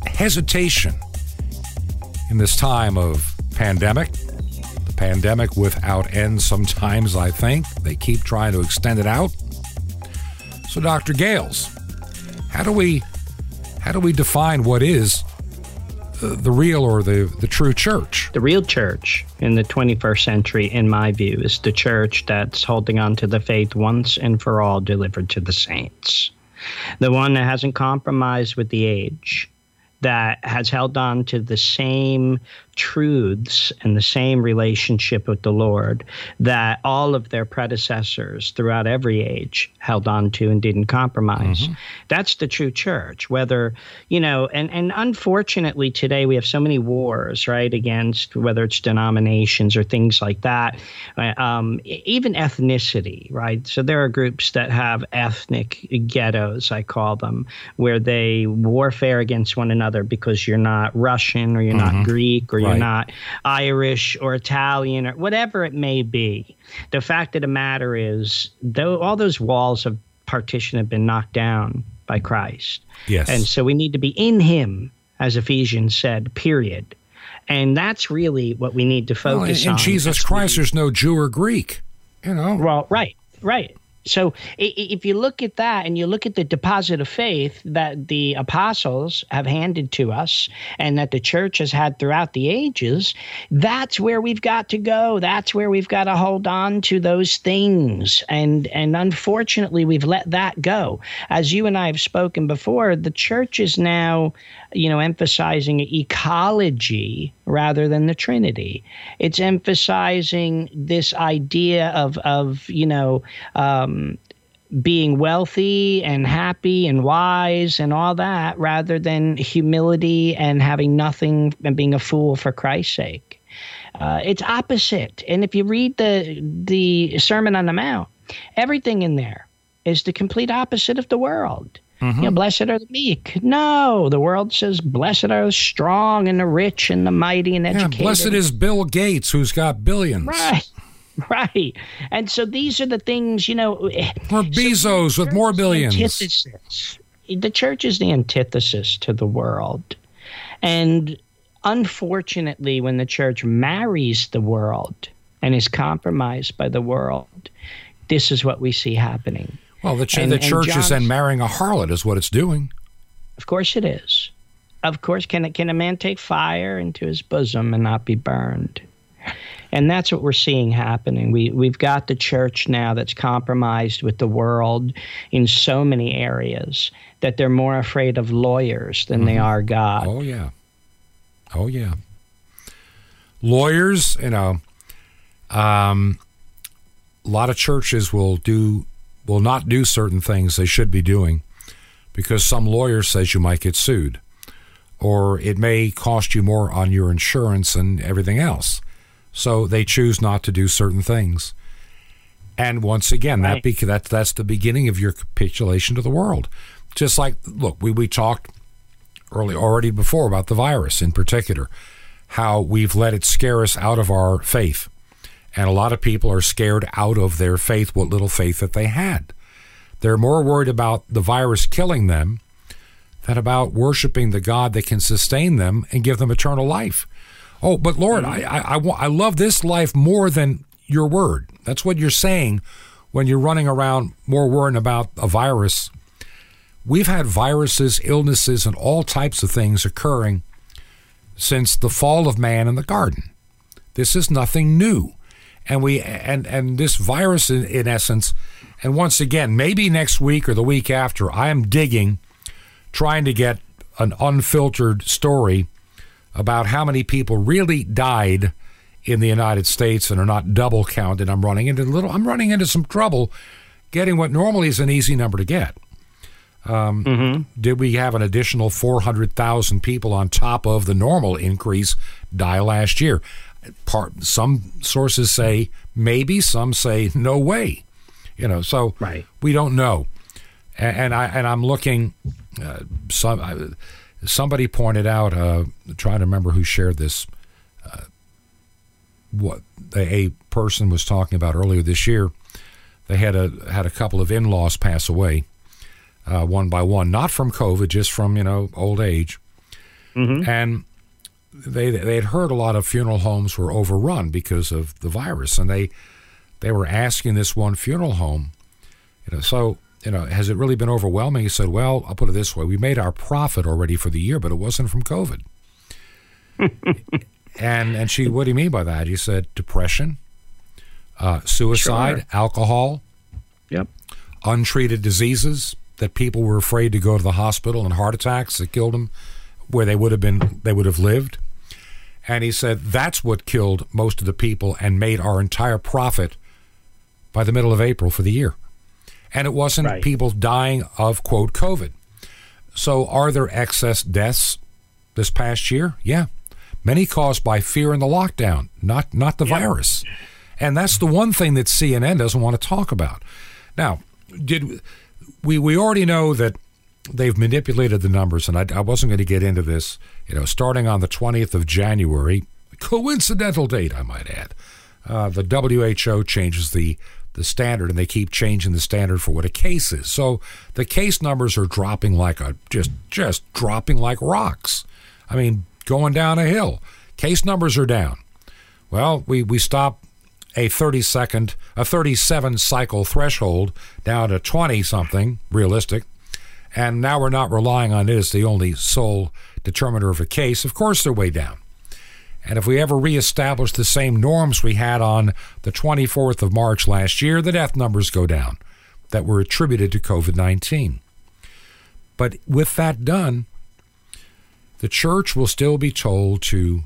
hesitation in this time of pandemic. The pandemic without end sometimes, I think. They keep trying to extend it out. So Dr. Gales, how do we how do we define what is the, real or the, the true church? The real church in the 21st century, in my view, is the church that's holding on to the faith once and for all delivered to the saints. The one that hasn't compromised with the age, that has held on to the same truths and the same relationship with the Lord that all of their predecessors throughout every age held on to and didn't compromise. Mm-hmm. That's the true church. Whether, you know, and, and unfortunately today we have so many wars, right, against whether it's denominations or things like that, uh, um, even ethnicity, right? So there are groups that have ethnic ghettos, I call them, where they warfare against one another because you're not Russian or you're mm-hmm. not Greek or you're right. not Irish or Italian or whatever it may be. The fact of the matter is, though all those walls of partition have been knocked down by Christ. Yes. And so we need to be in him, as Ephesians said, period. And that's really what we need to focus well, on. In Jesus Christ, there's no Jew or Greek. You know. Well, right, right. So if you look at that and you look at the deposit of faith that the apostles have handed to us and that the church has had throughout the ages, that's where we've got to go. That's where we've got to hold on to those things. And and unfortunately, we've let that go. As you and I have spoken before, the church is now you know, emphasizing ecology rather than the Trinity. It's emphasizing this idea of, of you know, um, being wealthy and happy and wise and all that rather than humility and having nothing and being a fool for Christ's sake. Uh, it's opposite. And if you read the the Sermon on the Mount, everything in there is the complete opposite of the world. Mm-hmm. You know, blessed are the meek. No, the world says, blessed are the strong and the rich and the mighty and educated. Yeah, blessed is Bill Gates, who's got billions. Right. Right. And so these are the things, you know. Or Bezos so with more billions. Antithesis. The church is the antithesis to the world. And unfortunately, when the church marries the world and is compromised by the world, this is what we see happening. Well, the, ch- and, the church is then marrying a harlot, is what it's doing. Of course it is. Of course, can can a man take fire into his bosom and not be burned? And that's what we're seeing happening. We we've got the church now that's compromised with the world in so many areas that they're more afraid of lawyers than mm-hmm. they are God. Oh yeah. Oh yeah. Lawyers, you know, um, a lot of churches will do will not do certain things they should be doing because some lawyer says you might get sued or it may cost you more on your insurance and everything else. So they choose not to do certain things. And once again, right. that be, that that's the beginning of your capitulation to the world. Just like look, we we talked early already before about the virus in particular, how we've let it scare us out of our faith. And a lot of people are scared out of their faith, what little faith that they had. They're more worried about the virus killing them than about worshiping the God that can sustain them and give them eternal life. Oh, but Lord, mm. I, I, I, I love this life more than your word. That's what you're saying when you're running around more worrying about a virus. We've had viruses, illnesses, and all types of things occurring since the fall of man in the garden. This is nothing new. And we and and this virus in, in essence, and once again, maybe next week or the week after, I am digging, trying to get an unfiltered story about how many people really died in the United States and are not double counted. I'm running into little. I'm running into some trouble getting what normally is an easy number to get. Um, mm-hmm. Did we have an additional 400,000 people on top of the normal increase die last year? Part some sources say maybe, some say no way. You know, so right. we don't know. And, and I and I'm looking. Uh, some uh, somebody pointed out. Uh, trying to remember who shared this. Uh, what a person was talking about earlier this year. They had a had a couple of in-laws pass away, uh, one by one, not from COVID, just from you know old age, mm-hmm. and they they had heard a lot of funeral homes were overrun because of the virus, and they they were asking this one funeral home, you know, so you know, has it really been overwhelming? He said, well, I'll put it this way: we made our profit already for the year, but it wasn't from COVID. and and she, what do you mean by that? He said depression, uh, suicide, sure. alcohol, yep, untreated diseases that people were afraid to go to the hospital and heart attacks that killed them, where they would have been they would have lived. And he said that's what killed most of the people and made our entire profit by the middle of April for the year. And it wasn't right. people dying of, quote, COVID. So are there excess deaths this past year? Yeah. Many caused by fear in the lockdown, not, not the yeah. virus. And that's the one thing that CNN doesn't want to talk about. Now, did we, we already know that they've manipulated the numbers, and I, I wasn't going to get into this. You know, starting on the 20th of January, coincidental date, I might add, uh, the WHO changes the the standard, and they keep changing the standard for what a case is. So the case numbers are dropping like a just just dropping like rocks. I mean, going down a hill. Case numbers are down. Well, we we stop a 30 second, a 37 cycle threshold down to 20 something realistic. And now we're not relying on it as the only sole determiner of a case. Of course, they're way down. And if we ever reestablish the same norms we had on the 24th of March last year, the death numbers go down that were attributed to COVID 19. But with that done, the church will still be told to,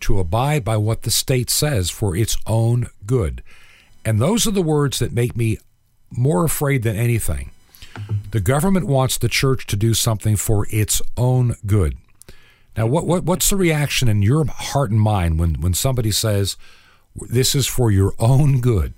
to abide by what the state says for its own good. And those are the words that make me more afraid than anything. The government wants the church to do something for its own good. Now, what, what what's the reaction in your heart and mind when, when somebody says this is for your own good?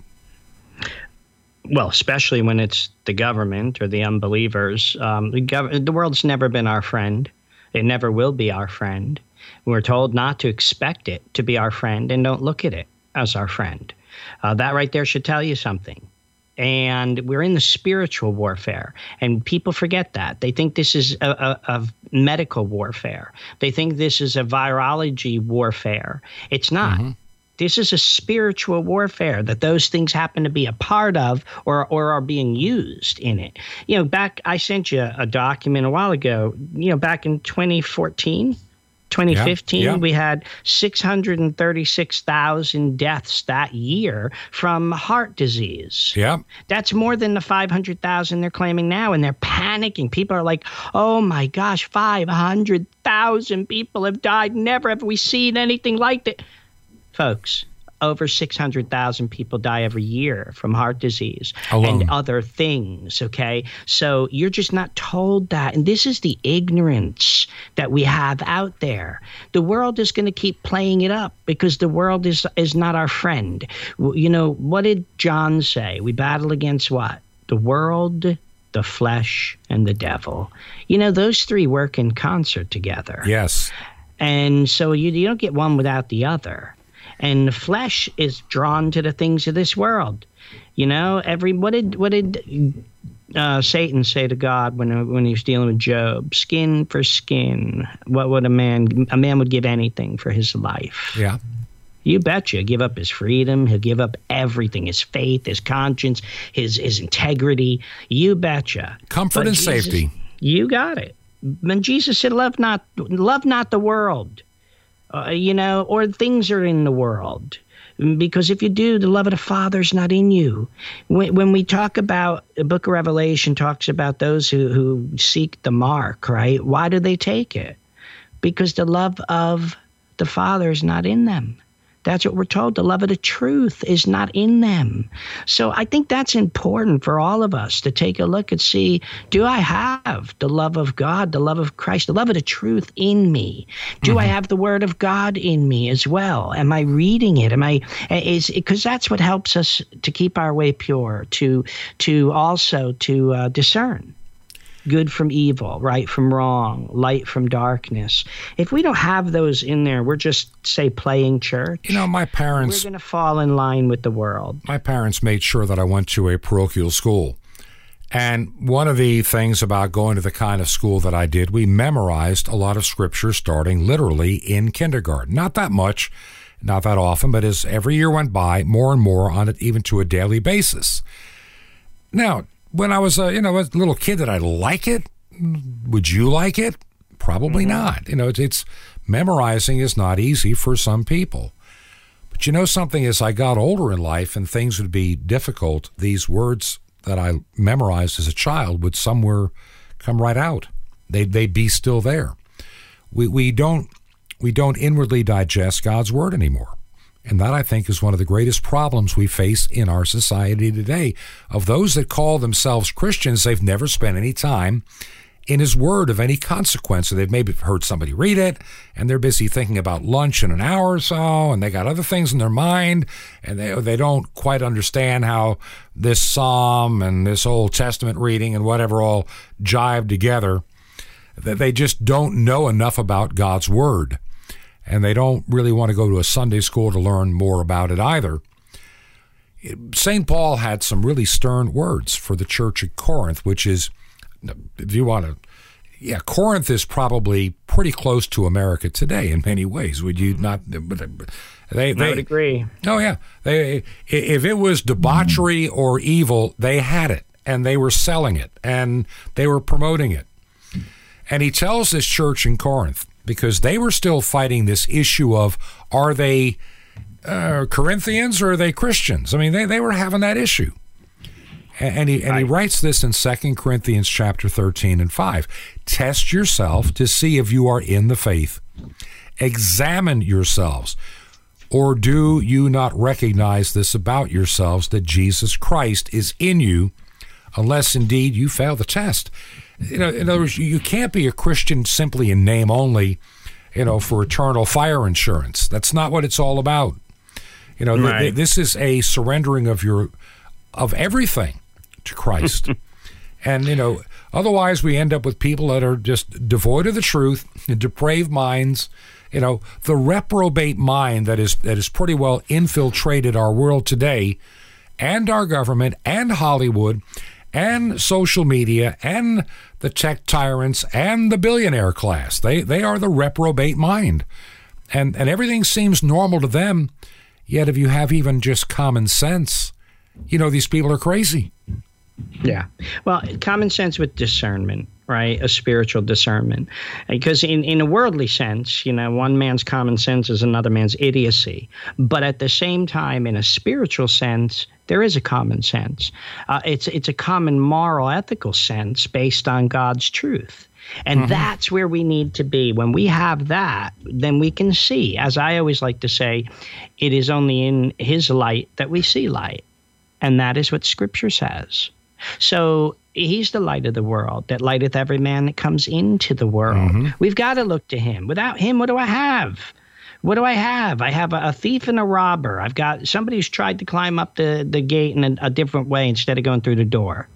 Well, especially when it's the government or the unbelievers. Um, the, gov- the world's never been our friend. It never will be our friend. We're told not to expect it to be our friend and don't look at it as our friend. Uh, that right there should tell you something and we're in the spiritual warfare. And people forget that. They think this is a, a, a, medical warfare. They think this is a virology warfare. It's not. Mm-hmm. this is a spiritual warfare that those things happen to be a part of or, or are being used in it. You know back i sent you a document a while ago you know back in 2014 2015, yeah, yeah. we had 636,000 deaths that year from heart disease. Yeah. That's more than the 500,000 they're claiming now. And they're panicking. People are like, oh my gosh, 500,000 people have died. Never have we seen anything like that. Folks, over 600,000 people die every year from heart disease Alone. and other things. Okay. So you're just not told that. And this is the ignorance that we have out there. The world is going to keep playing it up because the world is, is not our friend. You know, what did John say? We battle against what? The world, the flesh, and the devil. You know, those three work in concert together. Yes. And so you, you don't get one without the other. And the flesh is drawn to the things of this world. You know, every what did what did uh, Satan say to God when when he was dealing with Job? Skin for skin. What would a man a man would give anything for his life? Yeah. You betcha. Give up his freedom. He'll give up everything his faith, his conscience, his, his integrity. You betcha. Comfort But and Jesus- safety. You got it. When Jesus said, "Love not, love not the world," uh, you know, or things are in the world. Because if you do, the love of the Father's not in you. When, when we talk about the Book of Revelation, talks about those who who seek the mark, right? Why do they take it? Because the love of the Father is not in them. That's what we're told. The love of the truth is not in them. So I think that's important for all of us to take a look and see do I have the love of God, the love of Christ, the love of the truth in me? Do I have the word of God in me as well? Am I reading it? Am I is because that's what helps us to keep our way pure, to to also to uh, discern good from evil, right from wrong, light from darkness. If we don't have those in there, we're just say playing church. You know, my parents We're going to fall in line with the world. my parents made sure that I went to a parochial school. And one of the things about going to the kind of school that I did, we memorized a lot of scripture starting literally in kindergarten. Not that much, not that often, but as every year went by, more and more on it, even to a daily basis. Now, when I was a you know a little kid, did I like it? Would you like it? Probably mm-hmm. not. You know, it's, it's memorizing is not easy for some people. But you know something, as I got older in life and things would be difficult, these words that I memorized as a child would somewhere come right out. They'd, they'd be still there. We, we, don't, we don't inwardly digest God's word anymore. And that, I think, is one of the greatest problems we face in our society today. Of those that call themselves Christians, they've never spent any time in His Word of any consequence. So they've maybe heard somebody read it, and they're busy thinking about lunch in an hour or so, and they got other things in their mind, and they they don't quite understand how this Psalm and this Old Testament reading and whatever all jive together. That they just don't know enough about God's Word, and they don't really want to go to a Sunday school to learn more about it either. St. Paul had some really stern words for the church at Corinth, which is, if you want to, yeah, Corinth is probably pretty close to America today in many ways. Would you mm-hmm. not? But they, I would agree. Oh yeah, they if it was debauchery mm-hmm. or evil, they had it and they were selling it and they were promoting it. And he tells this church in Corinth because they were still fighting this issue of are they uh, Corinthians or are they Christians? I mean, they, they were having that issue. And, and he and he writes this in 2 Corinthians chapter 13 and 5. Test yourself to see if you are in the faith. Examine yourselves. Or do you not recognize this about yourselves that Jesus Christ is in you, unless indeed you fail the test? You know, in other words, you can't be a Christian simply in name only, you know, for eternal fire insurance. That's not what it's all about. You know, Right. th- this is a surrendering of your of everything to Christ. and you know, otherwise we end up with people that are just devoid of the truth, depraved minds. You know, the reprobate mind that is that is pretty well infiltrated our world today, and our government, and Hollywood, and social media, and the tech tyrants, and the billionaire class. They they are the reprobate mind, and and everything seems normal to them. Yet, if you have even just common sense, you know these people are crazy. Yeah. Well, common sense with discernment, right? A spiritual discernment. Because in, in a worldly sense, you know, one man's common sense is another man's idiocy. But at the same time, in a spiritual sense, there is a common sense. Uh, it's it's a common moral, ethical sense based on God's truth. And that's where we need to be. When we have that, then we can see, as I always like to say, it is only in His light that we see light. And that is what Scripture says. So he's the light of the world that lighteth every man that comes into the world. Mm-hmm. We've got to look to him. Without him, what do I have? What do I have? I have a, a thief and a robber. I've got somebody who's tried to climb up the, the gate in a, a different way instead of going through the door.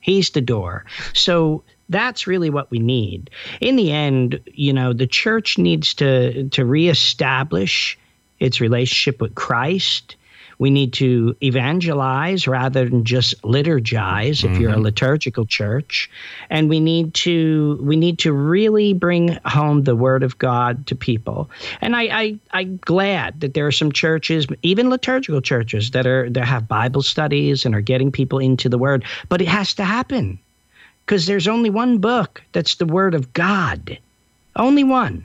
He's the door. So that's really what we need. In the end, you know, the church needs to to reestablish its relationship with Christ. We need to evangelize rather than just liturgize if you're a mm-hmm. liturgical church. And we need to we need to really bring home the word of God to people. And I, I I'm glad that there are some churches, even liturgical churches, that are that have Bible studies and are getting people into the word. But it has to happen. Because there's only one book that's the word of God. Only one.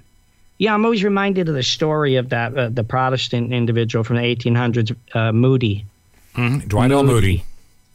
Yeah, I'm always reminded of the story of that uh, the Protestant individual from the 1800s, uh, Moody. Dwight L. Moody.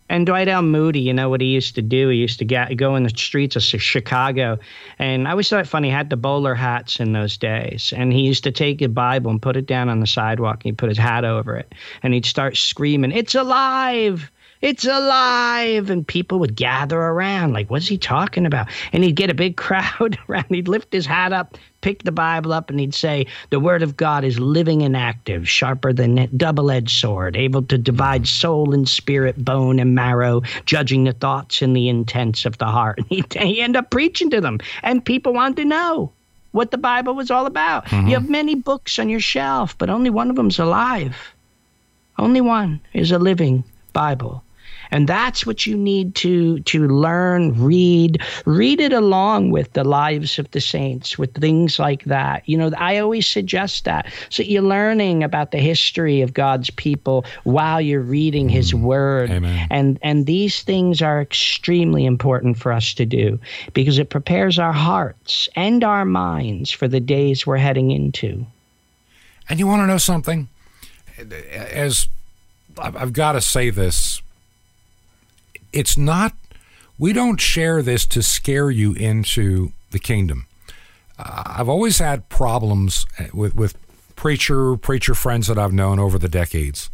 And Dwight L. Moody, you know what he used to do? He used to get, go in the streets of Chicago, and I always thought it funny. He had the bowler hats in those days, and he used to take a Bible and put it down on the sidewalk, and he'd put his hat over it, and he'd start screaming, "It's alive! It's alive!" And people would gather around, like, "What's he talking about?" And he'd get a big crowd around. He'd lift his hat up, pick the Bible up, and he'd say, "The Word of God is living and active, sharper than a double-edged sword, able to divide soul and spirit, bone and marrow, judging the thoughts and the intents of the heart." And he'd, he'd end up preaching to them, and people wanted to know what the Bible was all about. You mm-hmm. have many books on your shelf, but only one of them's alive. Only one is a living Bible. And that's what you need to to learn, read, read it along with the lives of the saints, with things like that. You know, I always suggest that. So you're learning about the history of God's people while you're reading his mm. word. Amen. And and these things are extremely important for us to do because it prepares our hearts and our minds for the days we're heading into. And you want to know something? As I've I've got to say this, it's not, we don't share this to scare you into the kingdom. Uh, I've always had problems with, with preacher, preacher friends that I've known over the decades.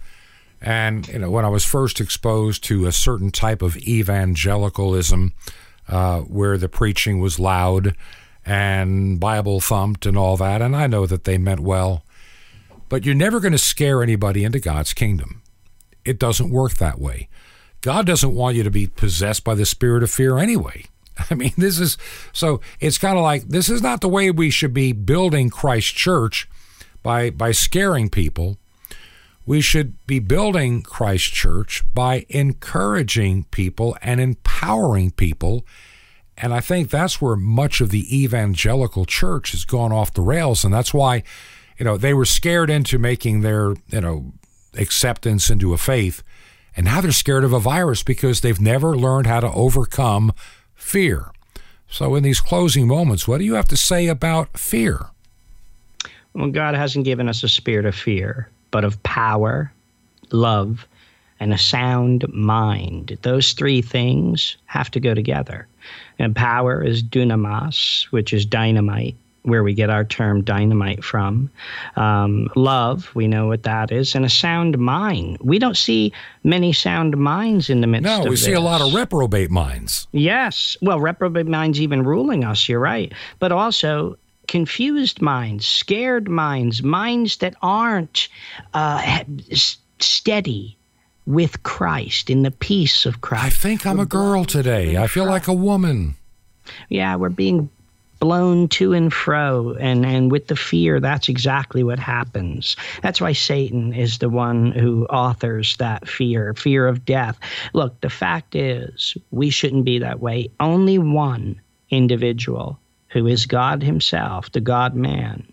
And, you know, when I was first exposed to a certain type of evangelicalism, uh, where the preaching was loud and Bible thumped and all that, and I know that they meant well, but you're never going to scare anybody into God's kingdom. It doesn't work that way. God doesn't want you to be possessed by the spirit of fear anyway. I mean, this is so it's kind of like this is not the way we should be building Christ Church by by scaring people. We should be building Christ Church by encouraging people and empowering people. And I think that's where much of the evangelical church has gone off the rails. And that's why, you know, they were scared into making their, you know, acceptance into a faith. And now they're scared of a virus because they've never learned how to overcome fear. So, in these closing moments, what do you have to say about fear? Well, God hasn't given us a spirit of fear, but of power, love, and a sound mind. Those three things have to go together. And power is dunamis, which is dynamite, where we get our term dynamite from. Um, love, we know what that is, and a sound mind. We don't see many sound minds in the midst of No, we see a lot of reprobate minds. Yes. Well, reprobate minds even ruling us, you're right. But also confused minds, scared minds, minds that aren't uh, steady with Christ, in the peace of Christ. I think I'm a girl today. I feel like a woman. yeah, we're being blown to and fro and and with the fear that's exactly what happens. That's why satan is the one who authors that fear fear of death. Look the fact is we shouldn't be that way. Only one individual who is god himself the god man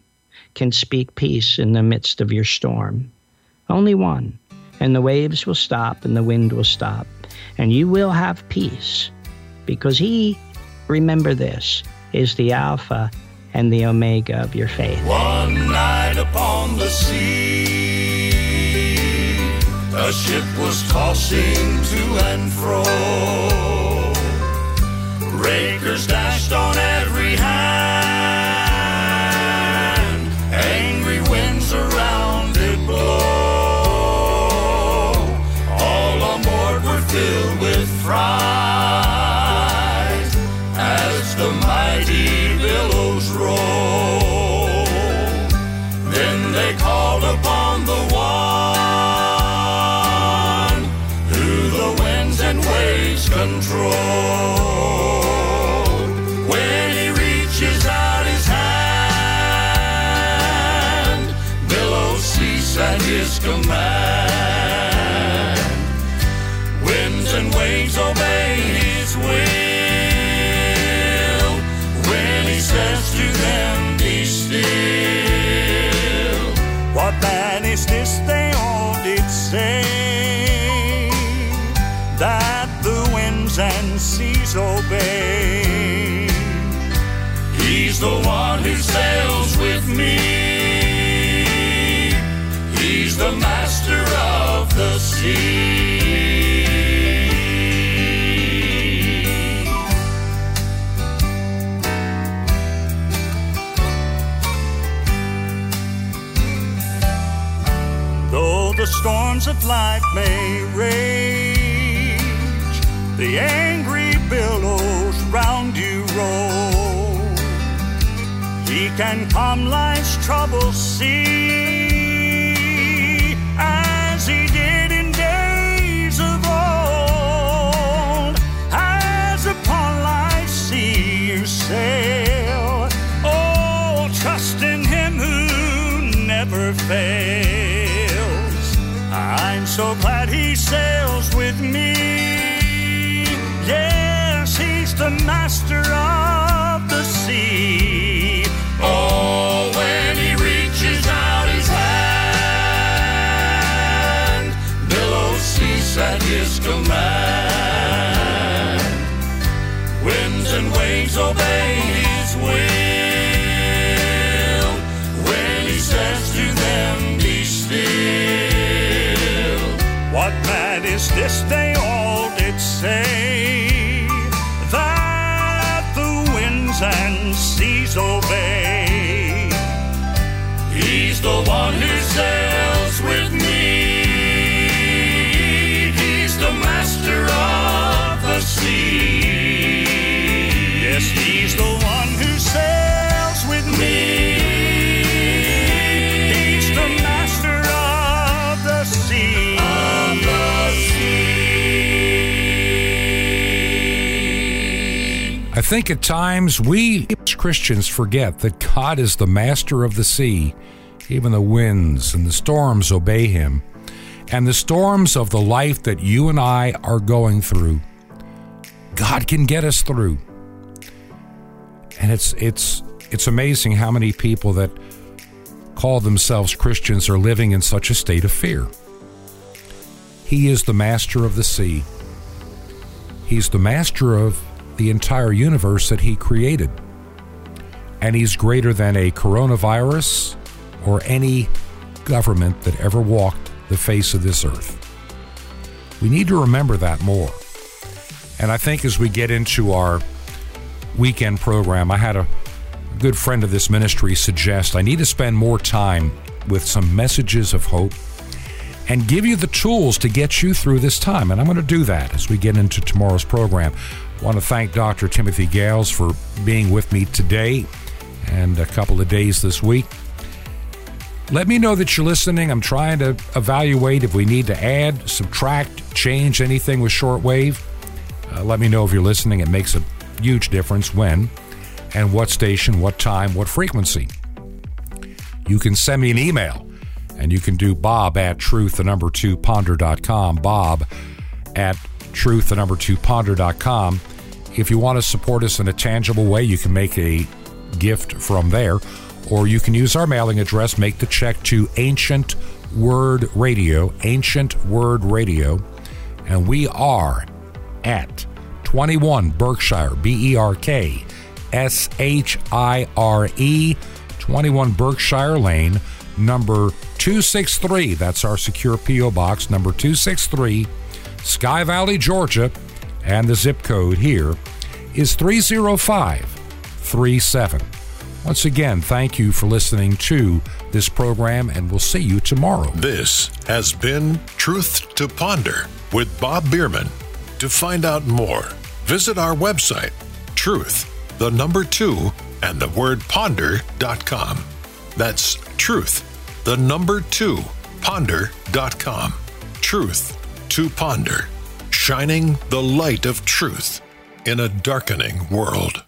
can speak peace in the midst of your storm. Only one. And the waves will stop and the wind will stop. And you will have peace because he remember this is the Alpha and the Omega of your faith. One night upon the sea, a ship was tossing to and fro. Breakers dashed and seas obey? He's the one who sails with me. He's the master of the sea. Though the storms of life may rage, the angry He can calm life's troubled sea as he did in days of old. As upon life's sea you sail, oh, trust in him who never fails. I'm so glad he sails with me. Yes, he's the master of and waves obey his will. When he says to them, Be still. What man is this they all did say that the winds and seas obey? He's the one who sails think at times we as Christians forget that God is the master of the sea. Even the winds and the storms obey him. And the storms of the life that you and I are going through, God can get us through. And it's it's it's amazing how many people that call themselves Christians are living in such a state of fear. He is the master of the sea. He's the master of the entire universe that he created. And he's greater than a coronavirus or any government that ever walked the face of this earth. We need to remember that more. And I think as we get into our weekend program, I had a good friend of this ministry suggest I need to spend more time with some messages of hope and give you the tools to get you through this time. And I'm going to do that as we get into tomorrow's program. I want to thank Dr. Timothy Gales for being with me today and a couple of days this week. Let me know that you're listening. I'm trying to evaluate if we need to add, subtract, change anything with shortwave. Uh, let me know if you're listening. It makes a huge difference when and what station, what time, what frequency. You can send me an email and you can do bob at truth, the number two ponder.com. Bob at truth, the number two ponder.com. If you want to support us in a tangible way, you can make a gift from there, or you can use our mailing address, make the check to Ancient Word Radio, Ancient Word Radio, and we are at 21 Berkshire, B E R K S H I R E, 21 Berkshire Lane, number 263. That's our secure P.O. Box, number 263, Sky Valley, Georgia. And the zip code here is 30537. Once again, thank you for listening to this program, and we'll see you tomorrow. This has been Truth to Ponder with Bob Bierman. To find out more, visit our website, truth, the number two, and the word ponder.com. That's truth, the number two, ponder.com. Truth to ponder, shining the light of truth in a darkening world.